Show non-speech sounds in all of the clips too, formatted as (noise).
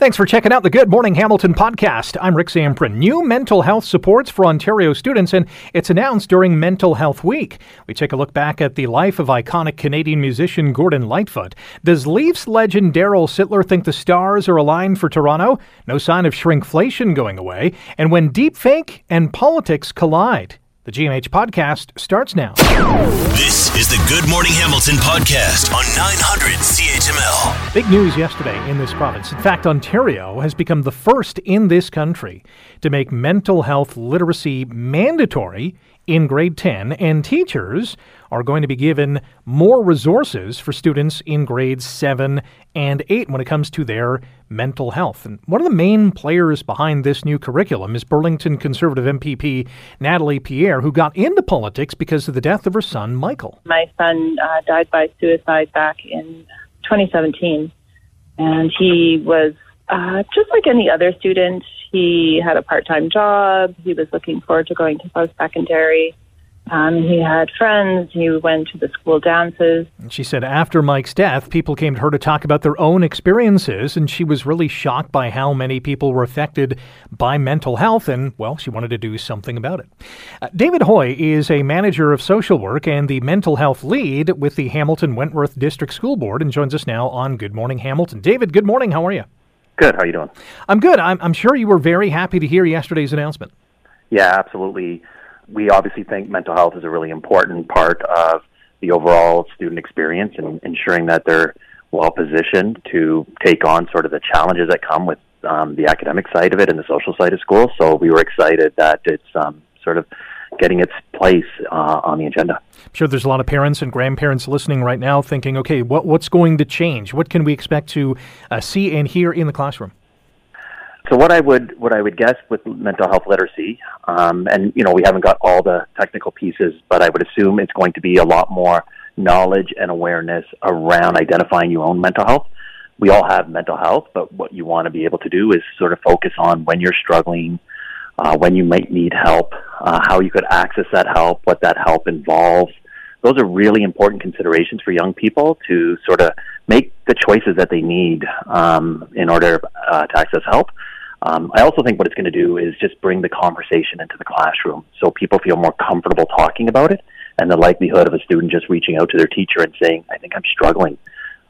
Thanks for checking out the Good Morning Hamilton podcast. I'm Rick Zamprin. New mental health supports for Ontario students, and it's announced during Mental Health Week. We take a look back at the life of iconic Canadian musician Gordon Lightfoot. Does Leafs legend Darryl Sittler think the stars are aligned for Toronto? No sign of shrinkflation going away. And when deepfake and politics collide. The GMH podcast starts now. This is the Good Morning Hamilton podcast on 900 CHML. Big news yesterday in this province. In fact, Ontario has become the first in this country to make mental health literacy mandatory in grade 10, and teachers are going to be given more resources for students in grades 7 and 8 when it comes to their mental health. And one of the main players behind this new curriculum is Burlington Conservative MPP Natalie Pierre, who got into politics because of the death of her son, Michael. My son uh, died by suicide back in 2017, and he was uh, just like any other student. He had a part time job. He was looking forward to going to post secondary. Um, he had friends. He went to the school dances. She said after Mike's death, people came to her to talk about their own experiences, and she was really shocked by how many people were affected by mental health, and, well, she wanted to do something about it. Uh, David Hoy is a manager of social work and the mental health lead with the Hamilton Wentworth District School Board and joins us now on Good Morning Hamilton. David, good morning. How are you? Good. How are you doing? I'm good. I'm, I'm sure you were very happy to hear yesterday's announcement. Yeah, absolutely. We obviously think mental health is a really important part of the overall student experience and ensuring that they're well positioned to take on sort of the challenges that come with um, the academic side of it and the social side of school. So we were excited that it's um, sort of getting its place uh, on the agenda. I'm sure there's a lot of parents and grandparents listening right now thinking, okay, what, what's going to change? What can we expect to uh, see and hear in the classroom? So what I would what I would guess with mental health literacy, um, and you know we haven't got all the technical pieces, but I would assume it's going to be a lot more knowledge and awareness around identifying your own mental health. We all have mental health, but what you want to be able to do is sort of focus on when you're struggling, uh, when you might need help, uh, how you could access that help, what that help involves. Those are really important considerations for young people to sort of make the choices that they need um, in order uh, to access help. Um, I also think what it's going to do is just bring the conversation into the classroom so people feel more comfortable talking about it and the likelihood of a student just reaching out to their teacher and saying, I think I'm struggling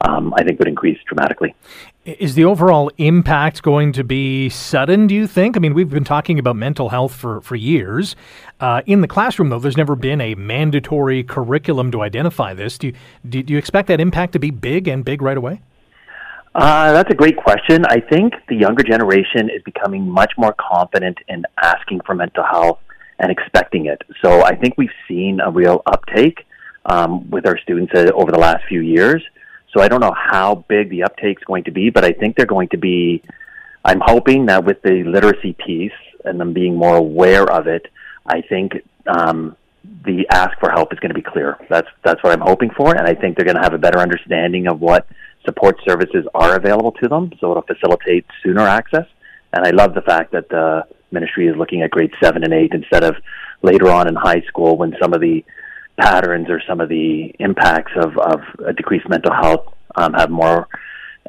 um, I think would increase dramatically. Is the overall impact going to be sudden, do you think? I mean, we've been talking about mental health for, for years. Uh, in the classroom, though, there's never been a mandatory curriculum to identify this. Do you, do, do you expect that impact to be big and big right away? Uh, that's a great question. I think the younger generation is becoming much more confident in asking for mental health and expecting it. So I think we've seen a real uptake um, with our students uh, over the last few years. So I don't know how big the uptake is going to be, but I think they're going to be. I'm hoping that with the literacy piece and them being more aware of it, I think um, the ask for help is going to be clear. That's that's what I'm hoping for, and I think they're going to have a better understanding of what support services are available to them, so it'll facilitate sooner access. And I love the fact that the ministry is looking at grade seven and eight instead of later on in high school when some of the patterns or some of the impacts of, of decreased mental health um, have more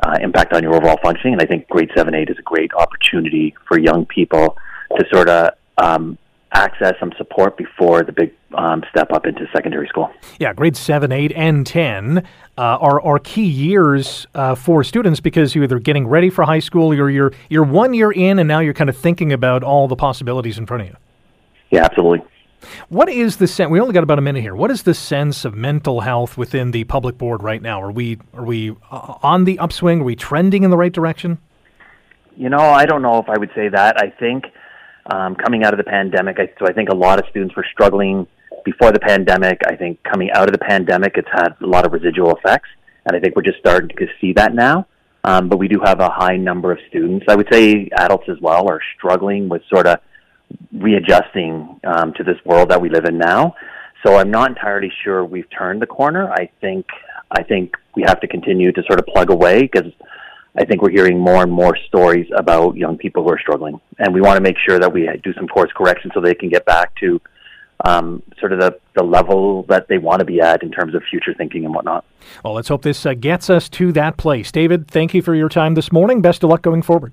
uh, impact on your overall functioning. And I think grade 7 8 is a great opportunity for young people to sort of um, access some support before the big um, step up into secondary school. Yeah, grades 7, 8, and 10 uh, are, are key years uh, for students because you're either getting ready for high school or you're, you're one year in and now you're kind of thinking about all the possibilities in front of you. Yeah, absolutely. What is the sense? We only got about a minute here. What is the sense of mental health within the public board right now? Are we are we uh, on the upswing? Are we trending in the right direction? You know, I don't know if I would say that. I think um, coming out of the pandemic, I, so I think a lot of students were struggling before the pandemic. I think coming out of the pandemic, it's had a lot of residual effects, and I think we're just starting to see that now. Um, but we do have a high number of students. I would say adults as well are struggling with sort of readjusting um, to this world that we live in now. So I'm not entirely sure we've turned the corner. I think I think we have to continue to sort of plug away because I think we're hearing more and more stories about young people who are struggling, and we want to make sure that we do some course correction so they can get back to um, sort of the, the level that they want to be at in terms of future thinking and whatnot. Well, let's hope this uh, gets us to that place. David, thank you for your time this morning. Best of luck going forward.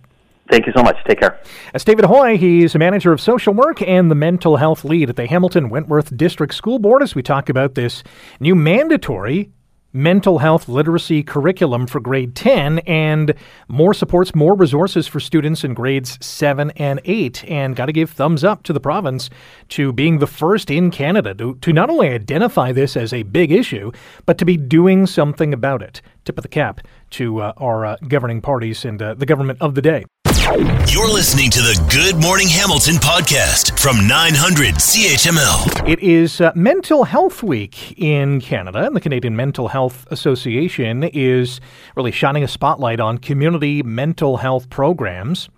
Thank you so much. Take care. That's David Hoy. He's a manager of social work and the mental health lead at the Hamilton Wentworth District School Board as we talk about this new mandatory mental health literacy curriculum for grade 10 and more supports, more resources for students in grades 7 and 8. And got to give thumbs up to the province to being the first in Canada to, to not only identify this as a big issue, but to be doing something about it. Tip of the cap to uh, our uh, governing parties and uh, the government of the day. You're listening to the Good Morning Hamilton podcast from 900 CHML. It is uh, Mental Health Week in Canada, and the Canadian Mental Health Association is really shining a spotlight on community mental health programs.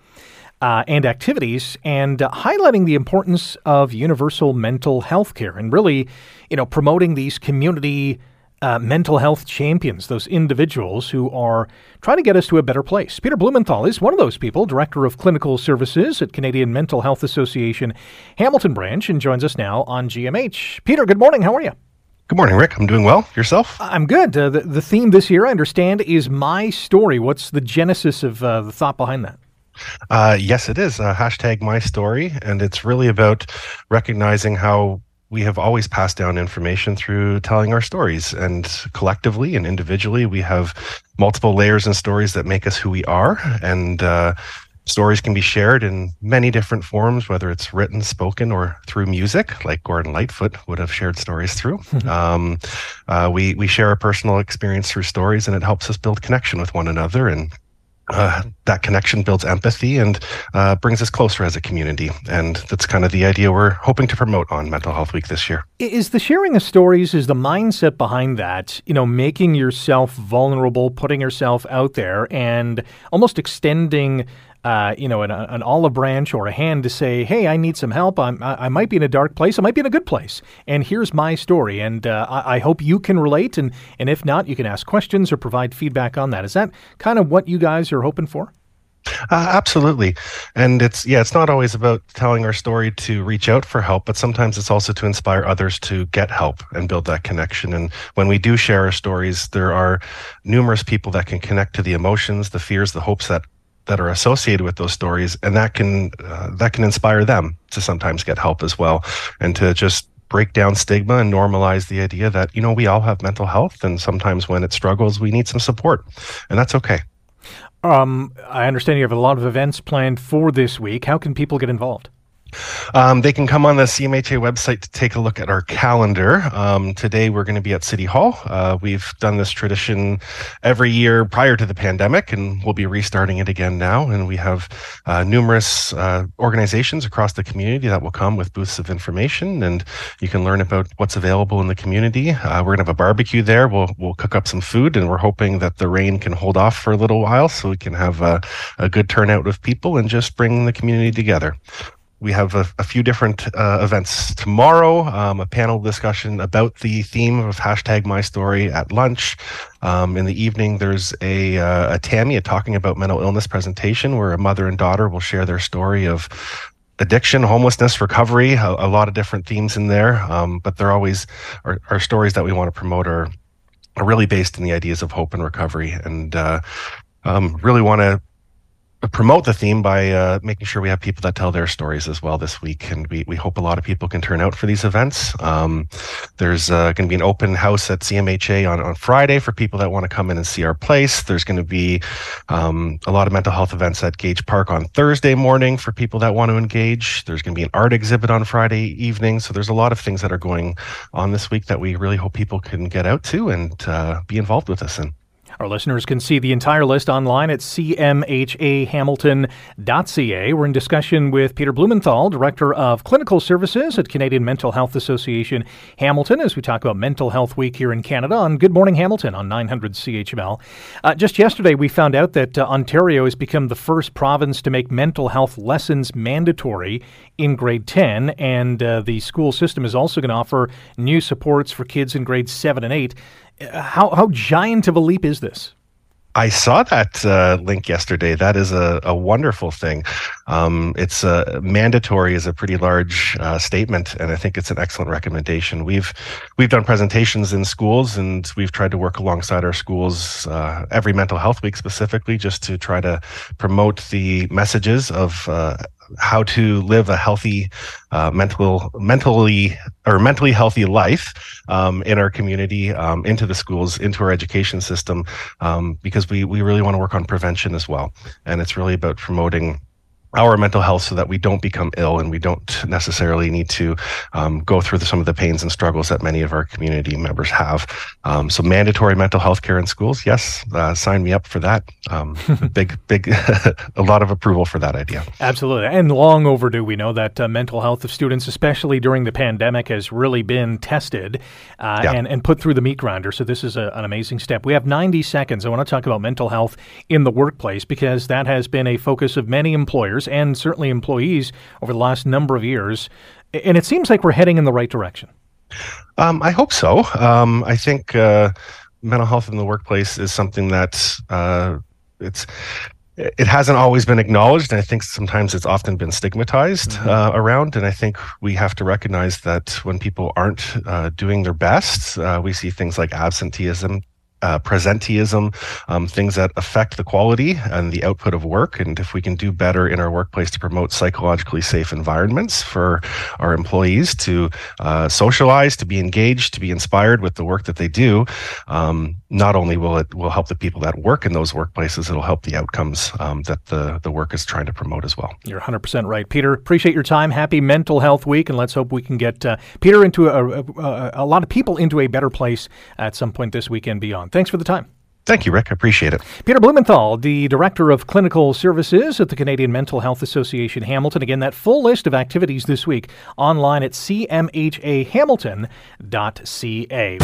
Uh, and activities, and uh, highlighting the importance of universal mental health care, and really, you know, promoting these community uh, mental health champions, those individuals who are trying to get us to a better place. Peter Blumenthal is one of those people, Director of Clinical Services at Canadian Mental Health Association Hamilton Branch, and joins us now on GMH. Peter, good morning. How are you? Good morning, Rick. I'm doing well. Yourself? I'm good. Uh, the, the theme this year, I understand, is my story. What's the genesis of uh, the thought behind that? Uh, yes, it is. Uh, hashtag my story. And it's really about recognizing how we have always passed down information through telling our stories. And collectively and individually, we have multiple layers and stories that make us who we are. And uh, stories can be shared in many different forms, whether it's written, spoken, or through music, like Gordon Lightfoot would have shared stories through. (laughs) um, uh, we we share a personal experience through stories, and it helps us build connection with one another and uh, that connection builds empathy and uh, brings us closer as a community. And that's kind of the idea we're hoping to promote on Mental Health Week this year. Is the sharing of stories, is the mindset behind that, you know, making yourself vulnerable, putting yourself out there, and almost extending uh, you know, an, an, olive branch or a hand to say, "Hey, I need some help. I'm, I, I might be in a dark place. I might be in a good place, and here's my story." And uh, I, I, hope you can relate. And and if not, you can ask questions or provide feedback on that. Is that kind of what you guys are hoping for? Uh, absolutely, and it's yeah, it's not always about telling our story to reach out for help, but sometimes it's also to inspire others to get help and build that connection. And when we do share our stories, there are numerous people that can connect to the emotions, the fears, the hopes that that are associated with those stories, and that can uh, that can inspire them to sometimes get help as well, and to just break down stigma and normalize the idea that you know we all have mental health, and sometimes when it struggles, we need some support, and that's okay. Um, I understand you have a lot of events planned for this week. How can people get involved? Um, they can come on the CMHA website to take a look at our calendar. Um, today, we're going to be at City Hall. Uh, we've done this tradition every year prior to the pandemic, and we'll be restarting it again now. And we have uh, numerous uh, organizations across the community that will come with booths of information, and you can learn about what's available in the community. Uh, we're going to have a barbecue there. We'll we'll cook up some food, and we're hoping that the rain can hold off for a little while, so we can have a, a good turnout of people and just bring the community together we have a, a few different uh, events tomorrow. Um, a panel discussion about the theme of hashtag My Story at lunch. Um, in the evening, there's a, uh, a TAMI, a talking about mental illness presentation, where a mother and daughter will share their story of addiction, homelessness, recovery. A, a lot of different themes in there, um, but they're always our, stories that we want to promote are are really based in the ideas of hope and recovery, and uh, um, really want to promote the theme by uh, making sure we have people that tell their stories as well this week. And we, we hope a lot of people can turn out for these events. Um, there's uh, going to be an open house at CMHA on, on Friday for people that want to come in and see our place. There's going to be um, a lot of mental health events at Gage Park on Thursday morning for people that want to engage. There's going to be an art exhibit on Friday evening. So there's a lot of things that are going on this week that we really hope people can get out to and uh, be involved with us in. Our listeners can see the entire list online at cmhahamilton.ca. We're in discussion with Peter Blumenthal, Director of Clinical Services at Canadian Mental Health Association Hamilton, as we talk about Mental Health Week here in Canada on Good Morning Hamilton on 900 CHML. Uh, just yesterday, we found out that uh, Ontario has become the first province to make mental health lessons mandatory in grade 10, and uh, the school system is also going to offer new supports for kids in grades 7 and 8 how how giant of a leap is this? I saw that uh, link yesterday. That is a, a wonderful thing. Um, it's uh, mandatory is a pretty large uh, statement, and I think it's an excellent recommendation. We've we've done presentations in schools, and we've tried to work alongside our schools uh, every mental health week specifically, just to try to promote the messages of uh, how to live a healthy, uh, mental, mentally or mentally healthy life um, in our community, um, into the schools, into our education system, um, because we we really want to work on prevention as well, and it's really about promoting our mental health so that we don't become ill and we don't necessarily need to um, go through the, some of the pains and struggles that many of our community members have. Um, so mandatory mental health care in schools, yes, uh, sign me up for that. Um, (laughs) big, big, (laughs) a lot of approval for that idea. Absolutely, and long overdue. We know that uh, mental health of students, especially during the pandemic, has really been tested uh, yeah. and and put through the meat grinder. So this is a, an amazing step. We have 90 seconds. I want to talk about mental health in the workplace because that has been a focus of many employers and certainly employees over the last number of years. And it seems like we're heading in the right direction. Um, I hope so. Um, I think uh, mental health in the workplace is something that uh, it's it hasn't always been acknowledged, and I think sometimes it's often been stigmatized mm-hmm. uh, around. And I think we have to recognize that when people aren't uh, doing their best, uh, we see things like absenteeism uh, presenteeism, um, things that affect the quality and the output of work. And if we can do better in our workplace to promote psychologically safe environments for our employees to uh, socialize, to be engaged, to be inspired with the work that they do, um, not only will it will help the people that work in those workplaces, it'll help the outcomes um, that the the work is trying to promote as well. You're 100% right, Peter. Appreciate your time. Happy Mental Health Week, and let's hope we can get uh, Peter into a, a, a lot of people into a better place at some point this weekend beyond. Thanks for the time. Thank you, Rick. I appreciate it. Peter Blumenthal, the Director of Clinical Services at the Canadian Mental Health Association Hamilton. Again, that full list of activities this week online at cmhahamilton.ca.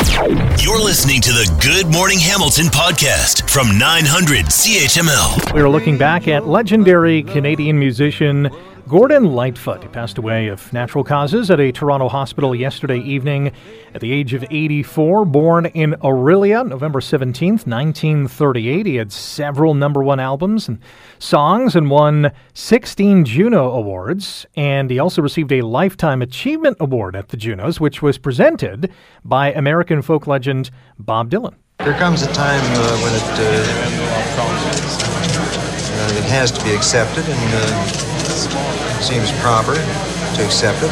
You're listening to the Good Morning Hamilton podcast from 900 CHML. We are looking back at legendary Canadian musician Gordon Lightfoot he passed away of natural causes at a Toronto hospital yesterday evening at the age of 84. Born in Orillia, November 17th, 1938. He had several number one albums and songs and won 16 Juno Awards. And he also received a Lifetime Achievement Award at the Junos, which was presented by American folk legend Bob Dylan. There comes a time uh, when it, uh, uh, it has to be accepted and uh, seems proper to accept it.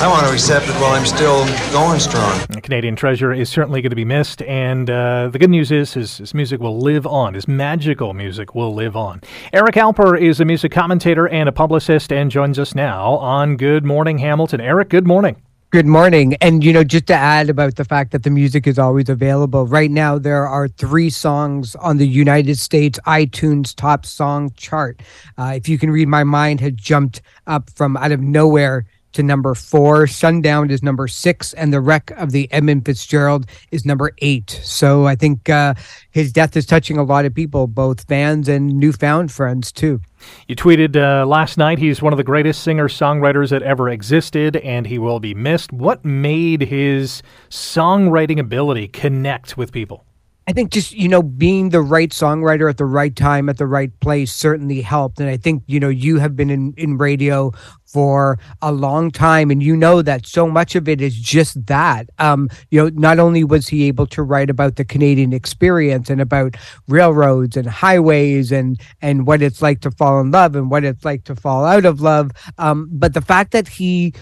I want to accept it while I'm still going strong. The Canadian treasure is certainly going to be missed, and uh, the good news is his, his, music will live on. His magical music will live on. Eric Alper is a music commentator and a publicist and joins us now on Good Morning Hamilton. Eric, good morning. Good morning. And, you know, just to add about the fact that the music is always available, right now there are three songs on the United States iTunes top song chart. Uh, if you can read my mind, had jumped up from out of nowhere to number four. Sundown is number six, and the wreck of the Edmund Fitzgerald is number eight. So I think uh, his death is touching a lot of people, both fans and newfound friends too. You tweeted uh, last night he's one of the greatest singer songwriters that ever existed, and he will be missed. What made his songwriting ability connect with people? I think just you know being the right songwriter at the right time at the right place certainly helped, and I think you know you have been in in radio for a long time and you know that so much of it is just that. Um you know not only was he able to write about the Canadian experience and about railroads and highways and and what it's like to fall in love and what it's like to fall out of love um but the fact that he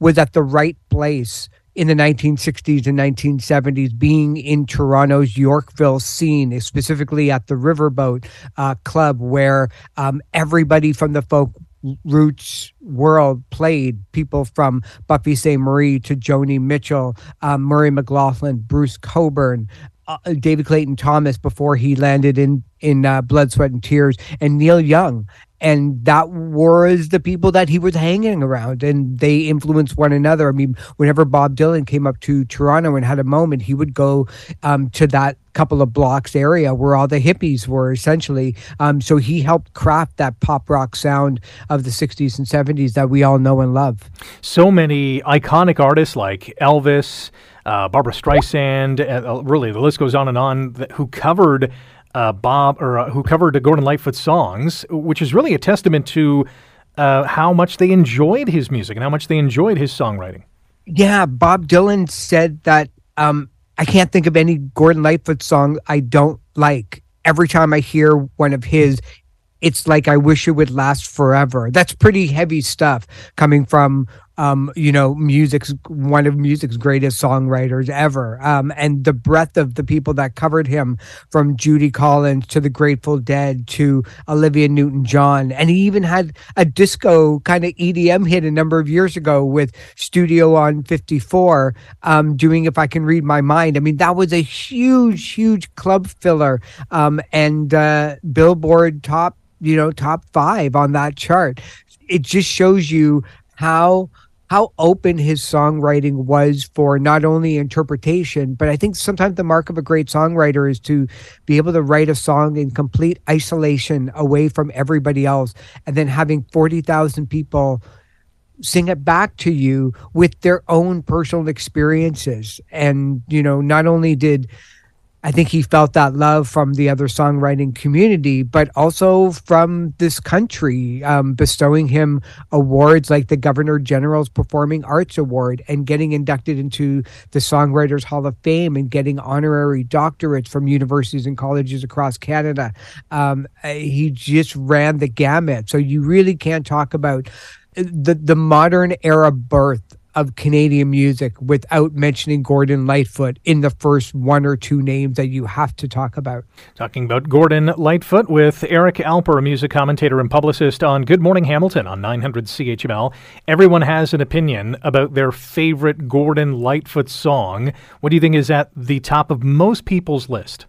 was at the right place in the 1960s and 1970s being in Toronto's Yorkville scene, specifically at the Riverboat uh, Club, where um, everybody from the folk roots world played people from Buffy Sainte-Marie to Joni Mitchell, um, Murray McLauchlan, Bruce Cockburn, uh, David Clayton Thomas before he landed in in uh, Blood, Sweat, and Tears, and Neil Young. And that was the people that he was hanging around and they influenced one another. I mean whenever bob dylan came up to toronto and had a moment he would go um, to that couple of blocks area where all the hippies were essentially. Um, so he helped craft that pop rock sound of the 60s and 70s that we all know and love. So many iconic artists like elvis uh, barbra streisand uh, really the list goes on and on who covered uh, Bob or uh, who covered Gordon Lightfoot songs, which is really a testament to uh, how much they enjoyed his music and how much they enjoyed his songwriting. Yeah, Bob Dylan said that um, I can't think of any Gordon Lightfoot song I don't like. Every time I hear one of his, it's like I wish it would last forever. That's pretty heavy stuff coming from um, you know, music's one of music's greatest songwriters ever. Um, and the breadth of the people that covered him from Judy Collins to the Grateful Dead to Olivia Newton John. And he even had a disco kind of EDM hit a number of years ago with Studio on 54 um, doing If I Can Read My Mind. I mean, that was a huge, huge club filler um, and uh, Billboard top, you know, top five on that chart. It just shows you how how open his songwriting was for not only interpretation, but I think sometimes the mark of a great songwriter is to be able to write a song in complete isolation away from everybody else and then having 40,000 people sing it back to you with their own personal experiences. And, you know, not only did I think he felt that love from the other songwriting community, but also from this country, um, bestowing him awards like the Governor General's Performing Arts Award and getting inducted into the Songwriters Hall of Fame and getting honorary doctorates from universities and colleges across Canada. Um, he just ran the gamut. So you really can't talk about uh, the the modern era birth of Canadian music without mentioning Gordon Lightfoot in the first one or two names that you have to talk about. Talking about Gordon Lightfoot with Eric Alper, a music commentator and publicist on Good Morning Hamilton on 900 CHML. Everyone has an opinion about their favorite Gordon Lightfoot song. What do you think is at the top of most people's list?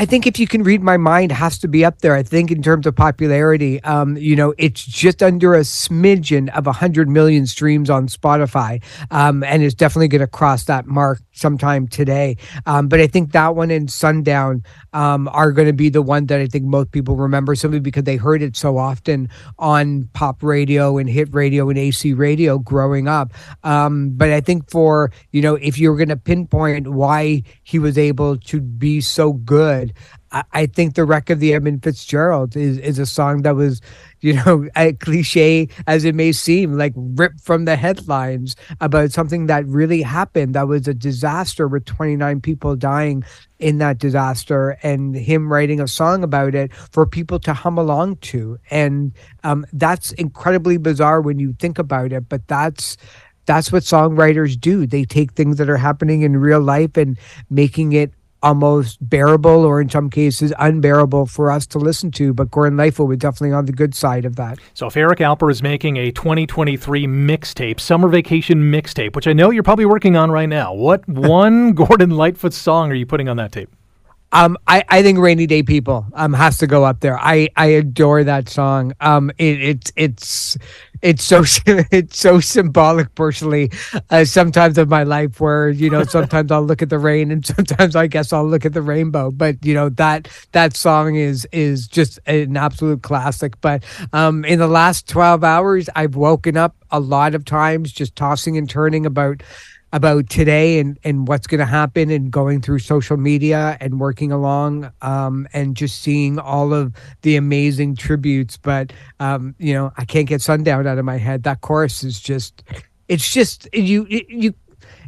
I think if you can read my mind, has to be up there. I think in terms of popularity, um, you know, it's just under a smidgen of hundred million streams on Spotify, um, and it's definitely going to cross that mark sometime today. Um, but I think that one and Sundown um, are going to be the one that I think most people remember simply because they heard it so often on pop radio and hit radio and AC radio growing up. Um, but I think for you know, if you're going to pinpoint why he was able to be so good, I, I think the wreck of the Edmund Fitzgerald is is a song that was you know, (laughs) a cliche as it may seem, like ripped from the headlines about something that really happened. That was a disaster with 29 people dying in that disaster, and him writing a song about it for people to hum along to. And um, that's incredibly bizarre when you think about it, but that's that's what songwriters do. They take things that are happening in real life and making it almost bearable or in some cases unbearable for us to listen to. But Gordon Lightfoot was definitely on the good side of that. So if Eric Alper is making a 2023 mixtape, summer vacation mixtape, which I know you're probably working on right now, what (laughs) one Gordon Lightfoot song are you putting on that tape? Um, I, I think "Rainy Day People" um has to go up there. I, I adore that song. Um, it, it's it's it's so (laughs) it's so symbolic personally. Uh, sometimes of my life, where you know, sometimes I'll look at the rain, and (laughs) sometimes I guess I'll look at the rainbow. But you know that that song is is just an absolute classic. But um, in the last twelve hours, I've woken up a lot of times just tossing and turning about about today and, and what's going to happen and going through social media and working along um, and just seeing all of the amazing tributes. But, um, you know, I can't get sundown out of my head. That chorus is just, it's just, you, you,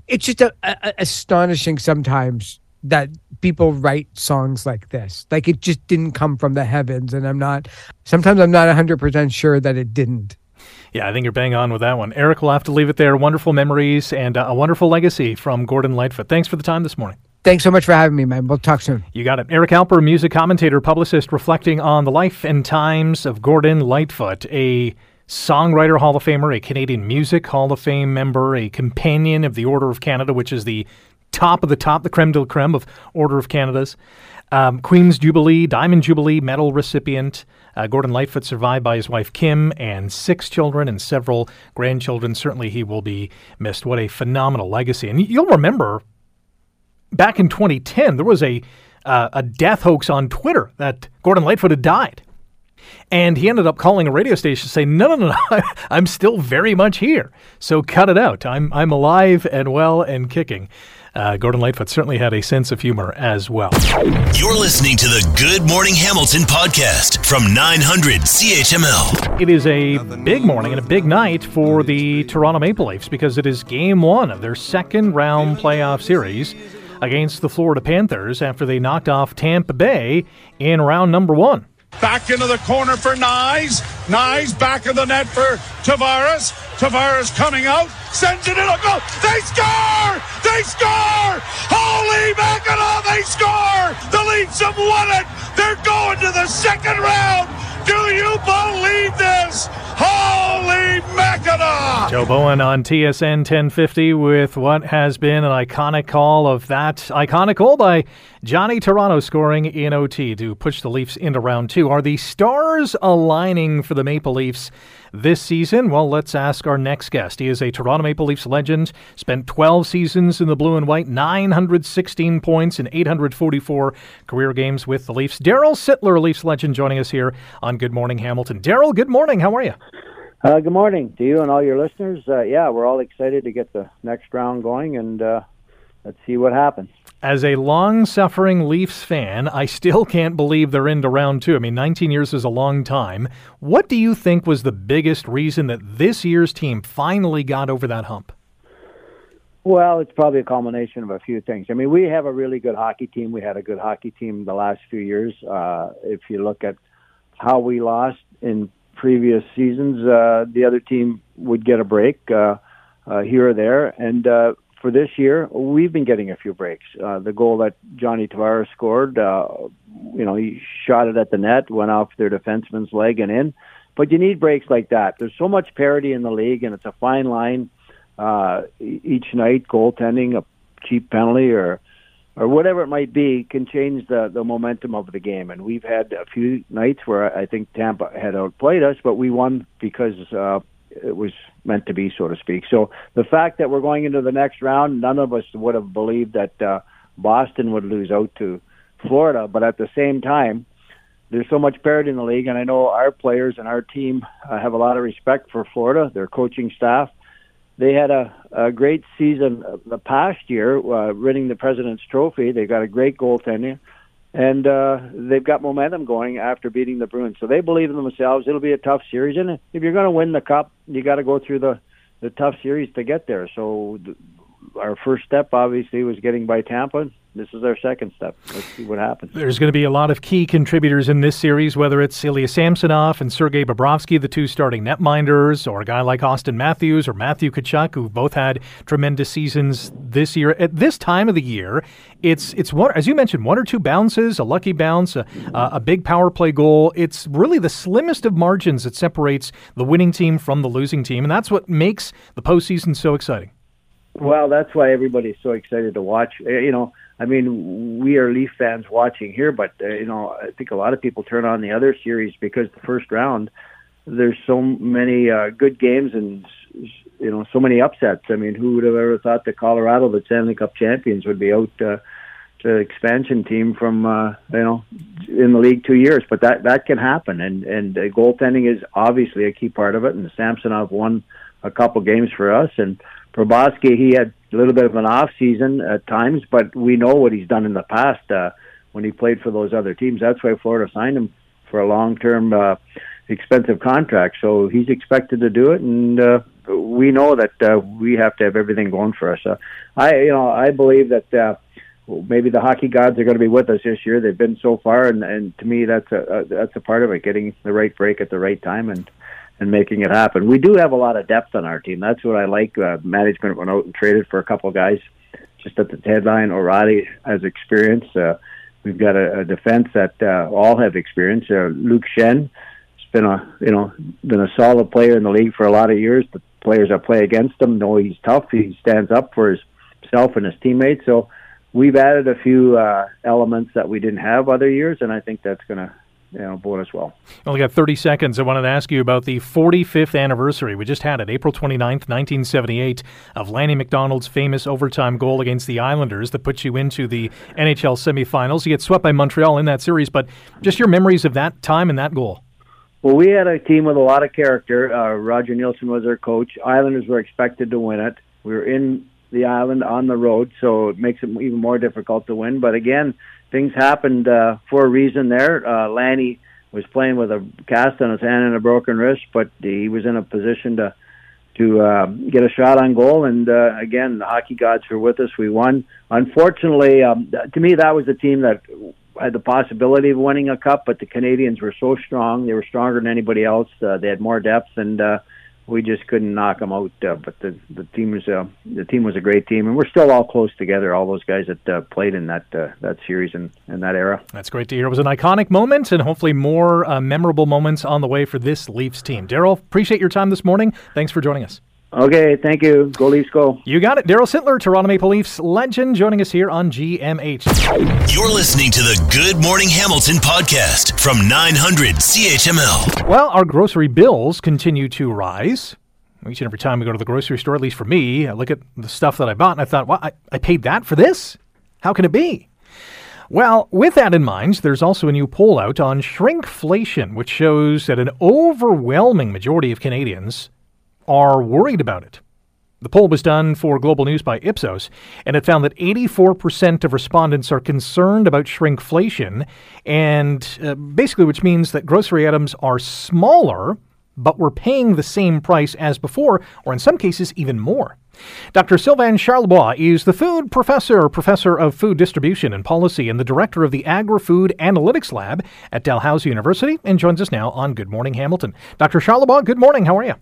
it's just a, a, astonishing sometimes that people write songs like this. Like it just didn't come from the heavens. And I'm not, sometimes I'm not 100% sure that it didn't. Yeah, I think you're bang on with that one. Eric, we'll have to leave it there. Wonderful memories and uh, a wonderful legacy from Gordon Lightfoot. Thanks for the time this morning. Thanks so much for having me, man. We'll talk soon. You got it. Eric Alper, music commentator, publicist, reflecting on the life and times of Gordon Lightfoot, a songwriter Hall of Famer, a Canadian Music Hall of Fame member, a companion of the Order of Canada, which is the top of the top, the creme de la creme of Order of Canada's. Um, Queen's Jubilee, Diamond Jubilee medal recipient, Uh, Gordon Lightfoot survived by his wife Kim and six children and several grandchildren. Certainly, he will be missed. What a phenomenal legacy! And you'll remember back in 2010, there was a uh, a death hoax on Twitter that Gordon Lightfoot had died. And he ended up calling a radio station to say, no, no, no, no, (laughs) I'm still very much here. So cut it out. I'm, I'm alive and well and kicking. Uh, Gordon Lightfoot certainly had a sense of humor as well. You're listening to the Good Morning Hamilton podcast from 900 CHML. It is a big morning and a big night for the Toronto Maple Leafs because it is game one of their second round playoff series against the Florida Panthers after they knocked off Tampa Bay in round number one. Back into the corner for Knies. Knies back of the net for Tavares. Tavares coming out, sends it in a goal. They score! They score! Holy mackerel, they score! The Leafs have won it. They're going to the second round. Do you believe this? Holy mackerel! Joe Bowen on TSN 1050 with what has been an iconic call of that iconic goal by Johnny Toronto scoring in OT to push the Leafs into round two. Are the stars aligning for the Maple Leafs this season? Well, let's ask our next guest. He is a Toronto Maple Leafs legend, spent 12 seasons in the blue and white, 916 points in 844 career games with the Leafs. Darryl Sittler, Leafs legend, joining us here on Good Morning Hamilton. Darryl, good morning. How are you? Uh, good morning to you and all your listeners. Uh, yeah, we're all excited to get the next round going, and uh, let's see what happens. As a long suffering Leafs fan, I still can't believe they're into round two. I mean, 19 years is a long time. What do you think was the biggest reason that this year's team finally got over that hump? Well, it's probably a combination of a few things. I mean, we have a really good hockey team. We had a good hockey team the last few years. Uh, if you look at how we lost in previous seasons, uh, the other team would get a break uh, uh, here or there. And uh, for this year, we've been getting a few breaks. Uh, the goal that Johnny Tavares scored, uh, you know, he shot it at the net, went off their defenseman's leg and in. But you need breaks like that. There's so much parity in the league, and it's a fine line uh, each night. Goaltending, a cheap penalty, or or whatever it might be, can change the the momentum of the game. And we've had a few nights where I think Tampa had outplayed us, but we won because uh, it was meant to be, so to speak. So the fact that we're going into the next round, none of us would have believed that uh, Boston would lose out to Florida. But at the same time, there's so much parity in the league, and I know our players and our team uh, have a lot of respect for Florida, their coaching staff. They had a, a great season the past year, uh, winning the President's Trophy. They got a great goaltender and uh, they've got momentum going after beating the Bruins. So they believe in themselves. It'll be a tough series, and if you're going to win the cup, you got to go through the the tough series to get there. So th- our first step, obviously, was getting by Tampa this is our second step. Let's see what happens. There's going to be a lot of key contributors in this series, whether it's Ilya Samsonov and Sergei Bobrovsky, the two starting netminders, or a guy like Auston Matthews or Matthew Tkachuk, who've both had tremendous seasons this year. At this time of the year, it's it's one as you mentioned, one or two bounces, a lucky bounce, a, a big power play goal. It's really the slimmest of margins that separates the winning team from the losing team, and that's what makes the postseason so exciting. Well, that's why everybody's so excited to watch. Eh, you know, I mean, we are Leaf fans watching here, but uh, you know, I think a lot of people turn on the other series because the first round there's so many uh, good games and you know so many upsets. I mean, who would have ever thought that Colorado, the Stanley Cup champions, would be out uh, to expansion team from uh, you know in the league two years? But that that can happen, and and uh, goaltending is obviously a key part of it. And Samsonov won a couple games for us, and Bobrovsky, he had a little bit of an off season at times, but we know what he's done in the past uh, when he played for those other teams. That's why Florida signed him for a long term, uh, expensive contract. So he's expected to do it, and uh, we know that uh, we have to have everything going for us. Uh, I, you know, I believe that. Uh, maybe the hockey gods are going to be with us this year. They've been so far, and, and to me, that's a, a that's a part of it. Getting the right break at the right time, and and making it happen. We do have a lot of depth on our team. That's what I like. Uh, management went out and traded for a couple guys just at the deadline. O'Reilly has experience. Uh, we've got a, a defense that uh, all have experience. Uh, Luke Schenn has been a you know been a solid player in the league for a lot of years. The players that play against him know he's tough. He stands up for himself and his teammates. So we've added a few uh, elements that we didn't have other years, and I think that's going to you know bode us well. Only got 30 seconds. I wanted to ask you about the 45th anniversary. We just had it, April 29th, 1978, of Lanny McDonald's famous overtime goal against the Islanders that put you into the NHL semifinals. You get swept by Montreal in that series, but just your memories of that time and that goal. Well, we had a team with a lot of character. Uh, Roger Neilson was our coach. Islanders were expected to win it. We were in the island on the road, so it makes it even more difficult to win. But again, things happened uh, for a reason there. Uh, Lanny was playing with a cast on his hand and a broken wrist, but he was in a position to to uh, get a shot on goal. And uh, again, the hockey gods were with us. We won. Unfortunately, um, to me, that was the team that had the possibility of winning a cup, but the Canadiens were so strong; they were stronger than anybody else. Uh, they had more depth, and uh, we just couldn't knock them out. Uh, but the the team was uh, the team was a great team, and we're still all close together. All those guys that uh, played in that uh, that series and in that era. That's great to hear. It was an iconic moment, and hopefully more uh, memorable moments on the way for this Leafs team. Darryl, appreciate your time this morning. Thanks for joining us. Okay, thank you. Go Leafs, go. You got it. Darryl Sittler, Toronto Maple Leafs legend, joining us here on GMH. You're listening to the Good Morning Hamilton podcast from 900 CHML. Well, our grocery bills continue to rise. Each and every time we go to the grocery store, at least for me, I look at the stuff that I bought and I thought, well, I, I paid that for this? How can it be? Well, with that in mind, there's also a new poll out on shrinkflation, which shows that an overwhelming majority of Canadians are worried about it. The poll was done for Global News by Ipsos, and it found that 84% of respondents are concerned about shrinkflation, and uh, basically, which means that grocery items are smaller, but we're paying the same price as before, or in some cases, even more. Dr. Sylvain Charlebois is the food professor, professor of food distribution and policy, and the director of the Agri Food Analytics Lab at Dalhousie University, and joins us now on Good Morning Hamilton. Dr. Charlebois, good morning. How are you?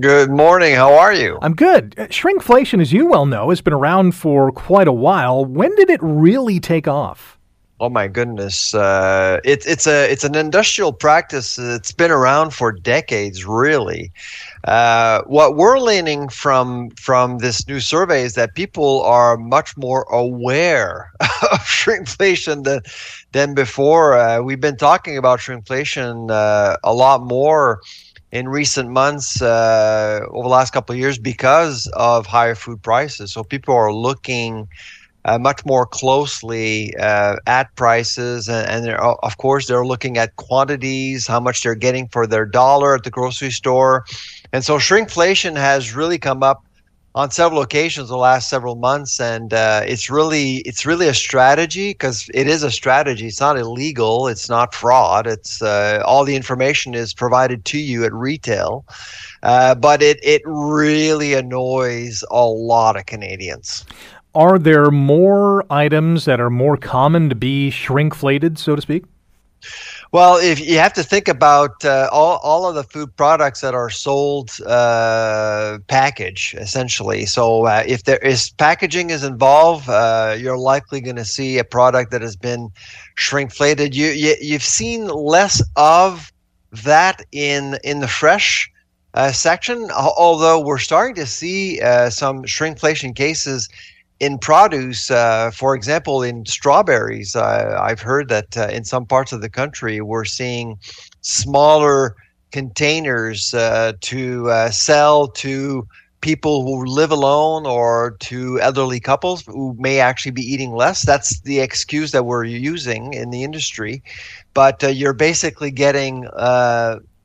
Good morning. How are you? I'm good. Uh, Shrinkflation, as you well know, has been around for quite a while. When did it really take off? Oh my goodness! Uh, it's it's a it's an industrial practice. It's been around for decades, really. Uh, what we're learning from from this new survey is that people are much more aware (laughs) of shrinkflation than than before. Uh, we've been talking about shrinkflation uh, a lot more in recent months uh, over the last couple of years because of higher food prices. So people are looking uh, much more closely uh, at prices, and, and of course they're looking at quantities, how much they're getting for their dollar at the grocery store, and so shrinkflation has really come up on several occasions the last several months and uh, it's really it's really a strategy because it is a strategy. It's not illegal. It's not fraud. It's uh, all the information is provided to you at retail. Uh, but it it really annoys a lot of canadians. Are there more items that are more common to be shrinkflated so to speak well, if you have to think about uh, all, all of the food products that are sold uh, package essentially. So uh, if there is packaging is involved, uh, you're likely going to see a product that has been shrinkflated. You, you you've seen less of that in in the fresh uh, section, although we're starting to see uh, some shrinkflation cases in produce, uh, for example, in strawberries, uh, I've heard that uh, in some parts of the country we're seeing smaller containers uh, to uh, sell to people who live alone or to elderly couples who may actually be eating less. That's the excuse that we're using in the industry. But uh, you're basically getting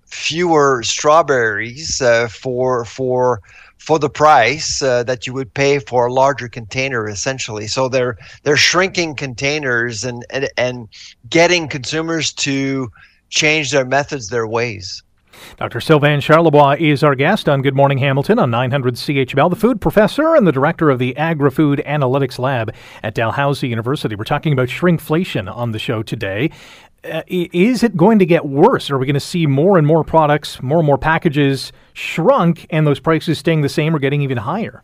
fewer strawberries for for for the price uh, that you would pay for a larger container essentially so they're they're shrinking containers and and, and getting consumers to change their methods their ways Dr. Sylvain Charlebois is our guest on Good Morning Hamilton on 900 CHML, the food professor and the director of the Agri Food Analytics Lab at Dalhousie University. We're talking about shrinkflation on the show today. Uh, is it going to get worse? Are we going to see more and more products, more and more packages shrunk, and those prices staying the same or getting even higher?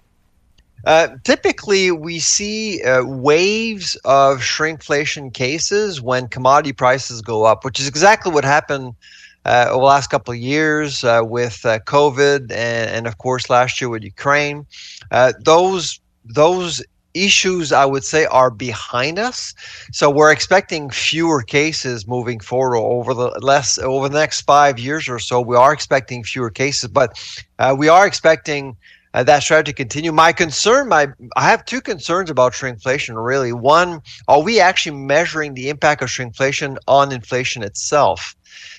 Uh, typically, we see uh, waves of shrinkflation cases when commodity prices go up, which is exactly what happened uh, over the last couple of years uh, with uh, COVID and, and, of course, last year with Ukraine. those those issues I would say are behind us. So we're expecting fewer cases moving forward over the less over the next five years or so. We are expecting fewer cases, but uh, we are expecting uh, that strategy to continue. My concern, my I have two concerns about shrinkflation. Really, one, are we actually measuring the impact of shrinkflation on inflation itself?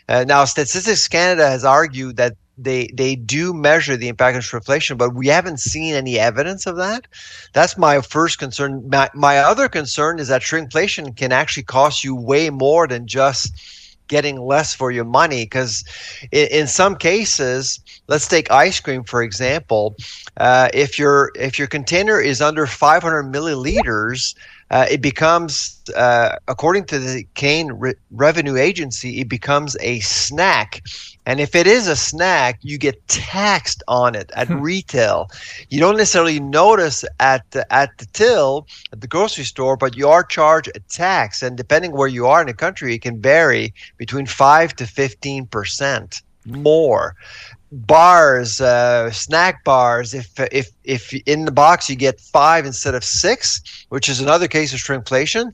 Uh, now, Statistics Canada has argued that they they do measure the impact of inflation, but we haven't seen any evidence of that. That's my first concern. My, my other concern is that shrinkflation can actually cost you way more than just getting less for your money because in, in, some cases let's take ice cream for example uh, if your if your container is under 500 milliliters uh, it becomes, uh, according to the Canadian Re- Revenue Agency, it becomes a snack. And if it is a snack, you get taxed on it at hmm. retail. You don't necessarily notice at the, at the till at the grocery store, but you are charged a tax. And depending where you are in the country, it can vary between five to fifteen percent more bars, uh, snack bars. If if if in the box you get five instead of six, which is another case of shrinkflation,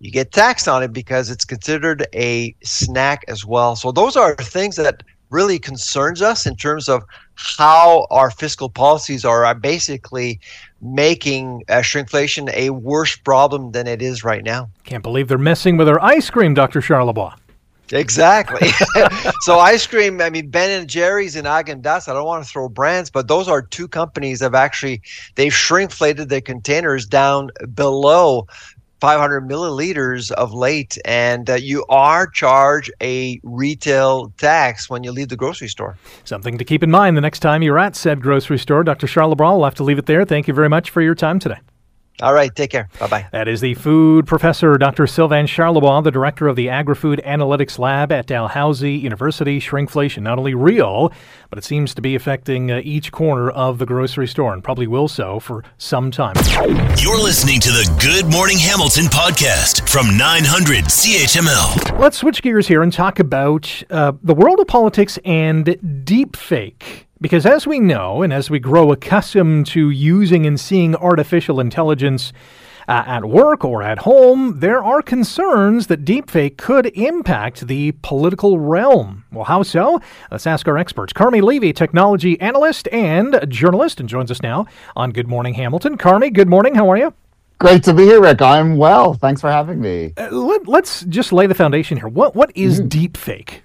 you get taxed on it because it's considered a snack as well. So those are things that really concerns us in terms of how our fiscal policies are basically making uh, shrinkflation a worse problem than it is right now. Can't believe they're messing with our ice cream, Dr. Charlebois. Exactly. (laughs) so ice cream, I mean Ben and Jerry's and Häagen-Dazs, I don't want to throw brands, but those are two companies that have actually they've shrinkflated their containers down below 500 milliliters of late, and uh, you are charged a retail tax when you leave the grocery store. Something to keep in mind the next time you're at said grocery store. Dr. Charlebois, we'll have to leave it there. Thank you very much for your time today. All right, take care. Bye bye. That is the food professor, Dr. Sylvain Charlebois, the director of the Agri Food Analytics Lab at Dalhousie University. Shrinkflation, not only real, but it seems to be affecting uh, each corner of the grocery store and probably will so for some time. You're listening to the Good Morning Hamilton podcast from 900 CHML. Let's switch gears here and talk about uh, the world of politics and deepfake. Because as we know, and as we grow accustomed to using and seeing artificial intelligence uh, at work or at home, there are concerns that deepfake could impact the political realm. Well, how so? Let's ask our experts. Carmi Levy, technology analyst and journalist, and joins us now on Good Morning Hamilton. Carmi, good morning. How are you? Great to be here, Rick. I'm well. Thanks for having me. Uh, let, us just lay the foundation here. What What is mm. deepfake?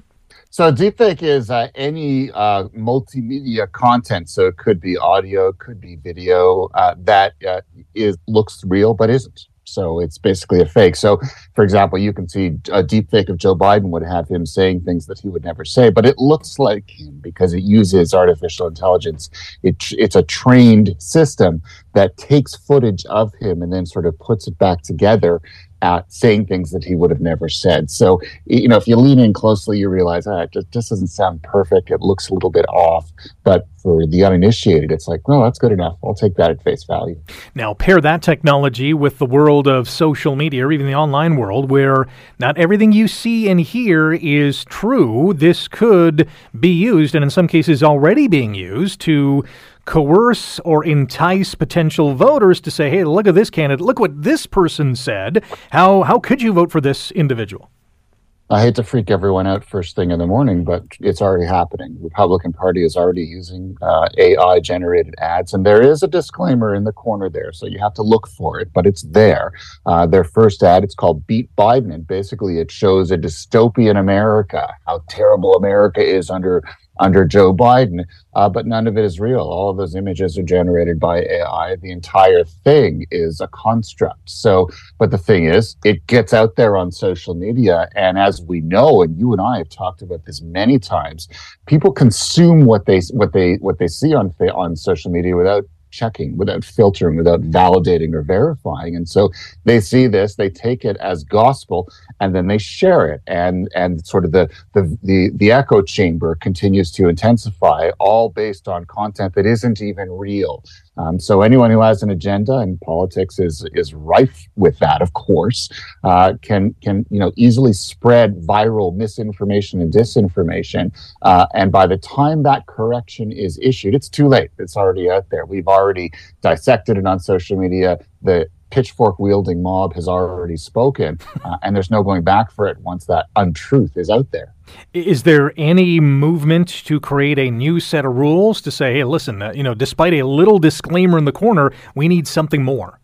So deepfake is uh, any uh, multimedia content. So it could be audio, could be video uh, that uh, is looks real but isn't. So it's basically a fake. So, for example, you can see a deepfake of Joe Biden would have him saying things that he would never say, but it looks like him because it uses artificial intelligence. It, it's a trained system that takes footage of him and then sort of puts it back together saying things that he would have never said. So, you know, if you lean in closely, you realize, ah, it just doesn't sound perfect. It looks a little bit off. But for the uninitiated, it's like, well, that's good enough. I'll take that at face value. Now, pair that technology with the world of social media or even the online world where not everything you see and hear is true. This could be used, and in some cases already being used, to coerce or entice potential voters to say, "Hey, look at this candidate. Look what this person said. How how could you vote for this individual?" I hate to freak everyone out first thing in the morning, but it's already happening. The Republican Party is already using uh, AI generated ads, and there is a disclaimer in the corner there, so you have to look for it, but it's there. Uh, their first ad, it's called Beat Biden, and basically it shows a dystopian America, how terrible America is under under Joe Biden, uh, but none of it is real. All of those images are generated by AI. The entire thing is a construct. So, but the thing is, it gets out there on social media, and as we know, and you and I have talked about this many times, people consume what they what they what they see on on social media without checking, without filtering, without validating or verifying. And so they see this, they take it as gospel, and then they share it. And and sort of the the the, the echo chamber continues to intensify, all based on content that isn't even real. Um, so anyone who has an agenda, and politics is is rife with that, of course, uh, can can you know easily spread viral misinformation and disinformation. Uh, and by the time that correction is issued, it's too late. It's already out there. We've already already dissected it on social media. The pitchfork wielding mob has already spoken, (laughs) uh, and there's no going back for it once that untruth is out there. Is there any movement to create a new set of rules to say, hey, listen, uh, you know, despite a little disclaimer in the corner, we need something more?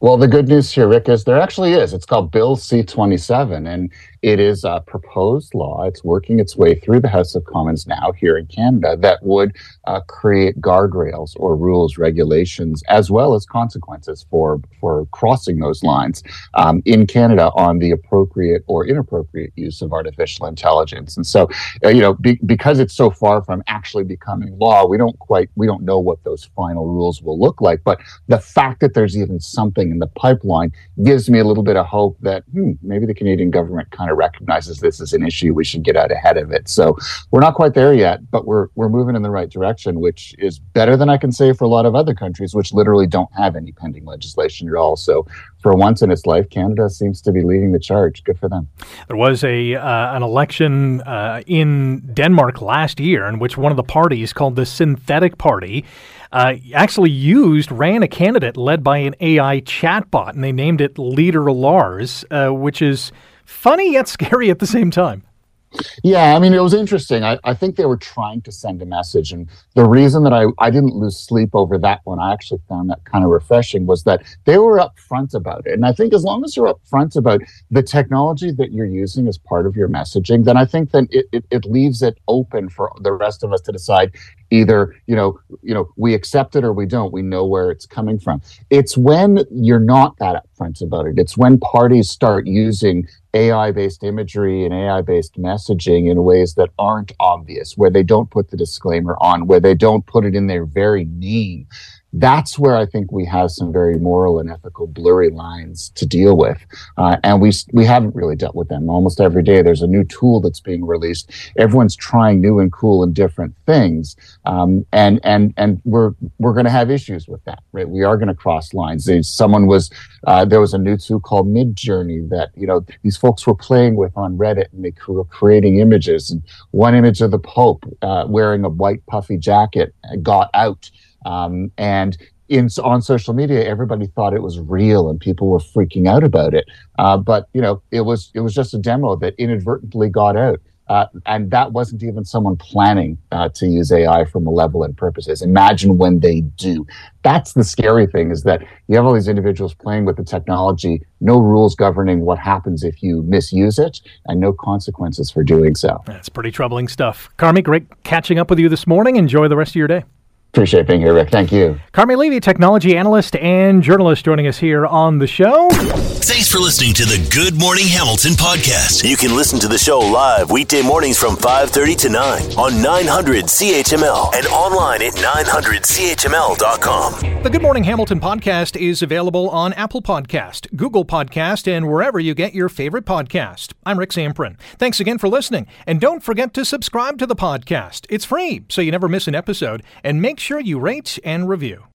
Well, the good news here, Rick, is there actually is. It's called Bill C 27, and it is a proposed law. It's working its way through the House of Commons now here in Canada that would uh, create guardrails or rules, regulations, as well as consequences for for crossing those lines um, in Canada on the appropriate or inappropriate use of artificial intelligence. And so, uh, you know, be, because it's so far from actually becoming law, we don't quite we don't know what those final rules will look like. But the fact that there's even something in the pipeline gives me a little bit of hope that hmm, maybe the Canadian government kind of recognizes this as an issue. We should get out ahead of it. So we're not quite there yet, but we're we're moving in the right direction, which is better than I can say for a lot of other countries, which literally don't have any pending legislation at all. So for once in its life, Canada seems to be leading the charge. Good for them. There was a uh, an election uh, in Denmark last year in which one of the parties, called the Synthetic Party, uh, actually used ran a candidate led by an AI chatbot, and they named it Leader Lars, uh, which is funny yet scary at the same time. Yeah, I mean, it was interesting. I, I think they were trying to send a message. And the reason that I, I didn't lose sleep over that one, I actually found that kind of refreshing, was that they were upfront about it. And I think as long as you're upfront about the technology that you're using as part of your messaging, then I think then it, it, it leaves it open for the rest of us to decide either you know you know we accept it or we don't. We know where it's coming from. It's when you're not that upfront about it. It's when parties start using ai based imagery and ai based messaging in ways that aren't obvious where they don't put the disclaimer on where they don't put it in their very name that's where I think we have some very moral and ethical blurry lines to deal with, uh, and we we haven't really dealt with them. Almost every day, there's a new tool that's being released. Everyone's trying new and cool and different things, um, and and and we're we're going to have issues with that. Right? We are going to cross lines. Someone was uh, there was a new tool called Midjourney that you know these folks were playing with on Reddit, and they were creating images. And one image of the Pope uh, wearing a white puffy jacket got out um, and in, on social media, everybody thought it was real, and people were freaking out about it. Uh, but you know, it was it was just a demo that inadvertently got out. Uh, and that wasn't even someone planning uh, to use AI for malevolent purposes. Imagine when they do. That's the scary thing is that you have all these individuals playing with the technology, no rules governing what happens if you misuse it, and no consequences for doing so. That's pretty troubling stuff. Carmi, great catching up with you this morning. Enjoy the rest of your day. Appreciate being here, Rick. Thank you. Carmi Levy, technology analyst and journalist, joining us here on the show. Thanks for listening to the Good Morning Hamilton podcast. You can listen to the show live weekday mornings from 5:30 to 9 on 900 CHML and online at 900CHML.com. The Good Morning Hamilton podcast is available on Apple Podcast, Google Podcast, and wherever you get your favorite podcast. I'm Rick Zamperin. Thanks again for listening, and don't forget to subscribe to the podcast. It's free, so you never miss an episode, and make sure you rate and review.